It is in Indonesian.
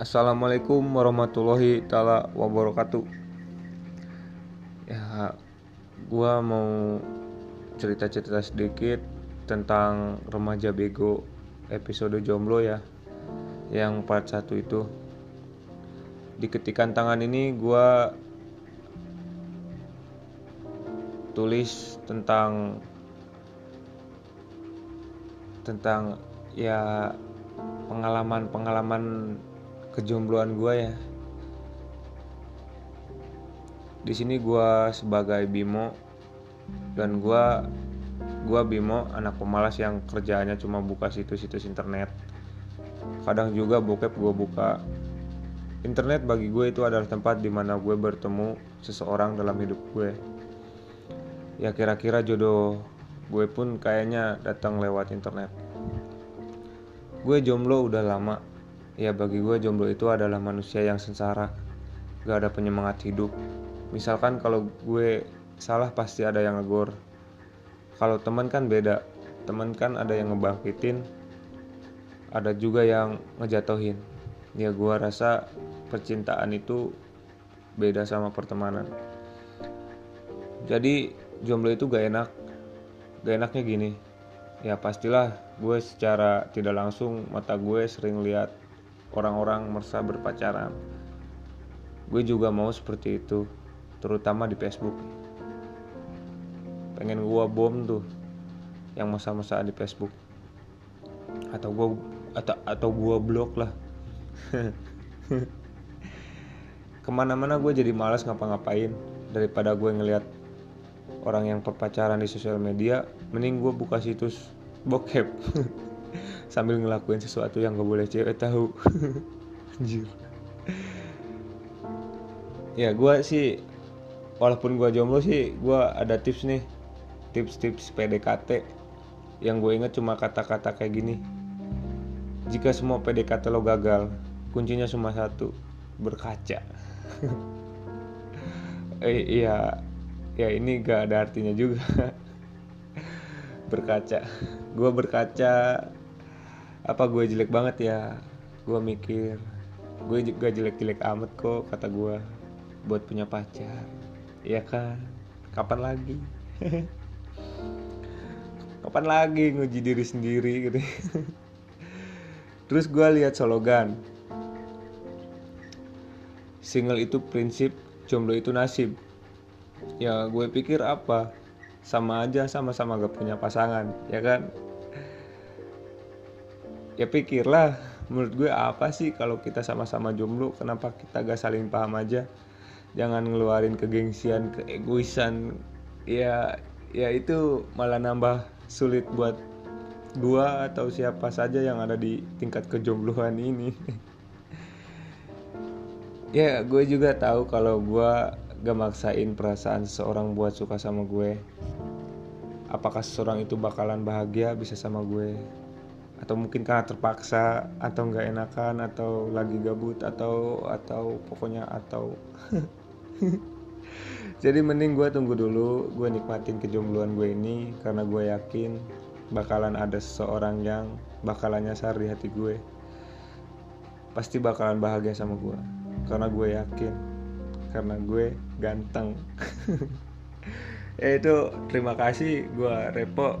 Assalamualaikum warahmatullahi taala wabarakatuh. Ya, gua mau cerita-cerita sedikit tentang remaja bego episode jomblo ya. Yang part 1 itu. Di ketikan tangan ini gua tulis tentang tentang ya pengalaman-pengalaman kejombloan gue ya. Di sini gue sebagai Bimo dan gue gue Bimo anak pemalas yang kerjaannya cuma buka situs-situs internet. Kadang juga bokep gue buka. Internet bagi gue itu adalah tempat di mana gue bertemu seseorang dalam hidup gue. Ya kira-kira jodoh gue pun kayaknya datang lewat internet. Gue jomblo udah lama, Ya bagi gue jomblo itu adalah manusia yang sengsara. Gak ada penyemangat hidup. Misalkan kalau gue salah pasti ada yang ngegor. Kalau teman kan beda. Teman kan ada yang ngebangkitin Ada juga yang ngejatohin. Ya gue rasa percintaan itu beda sama pertemanan. Jadi jomblo itu gak enak. Gak enaknya gini. Ya pastilah gue secara tidak langsung mata gue sering lihat orang-orang merasa berpacaran. Gue juga mau seperti itu, terutama di Facebook. Pengen gue bom tuh yang masa-masa di Facebook. Atau gue atau atau gue blok lah. Ke mana-mana gue jadi malas ngapa-ngapain daripada gue ngeliat orang yang berpacaran di sosial media, mending gue buka situs bokep. sambil ngelakuin sesuatu yang gak boleh cewek tahu. Anjir. Ya gue sih walaupun gue jomblo sih gue ada tips nih. Tips-tips PDKT yang gue inget cuma kata-kata kayak gini. Jika semua PDKT lo gagal kuncinya cuma satu berkaca. Eh, iya. Ya ini gak ada artinya juga. Berkaca. Gue berkaca apa gue jelek banget ya? Gue mikir gue juga jelek-jelek amat kok kata gue buat punya pacar. Ya kan? Kapan lagi? Kapan lagi nguji diri sendiri gitu? Terus gue lihat slogan single itu prinsip jomblo itu nasib. Ya gue pikir apa? Sama aja sama-sama gak punya pasangan ya kan ya pikirlah menurut gue apa sih kalau kita sama-sama jomblo kenapa kita gak saling paham aja? Jangan ngeluarin kegengsian keegoisan. Ya ya itu malah nambah sulit buat gua atau siapa saja yang ada di tingkat kejombloan ini. Ya gue juga tahu kalau gue gak maksain perasaan seseorang buat suka sama gue. Apakah seseorang itu bakalan bahagia bisa sama gue atau mungkin karena terpaksa atau nggak enakan atau lagi gabut atau atau pokoknya atau. Jadi mending gue tunggu dulu gue nikmatin kejombloan gue ini karena gue yakin bakalan ada seseorang yang bakalan nyasar di hati gue. Pasti bakalan bahagia sama gue karena gue yakin karena gue ganteng. Ya itu terima kasih gue Repo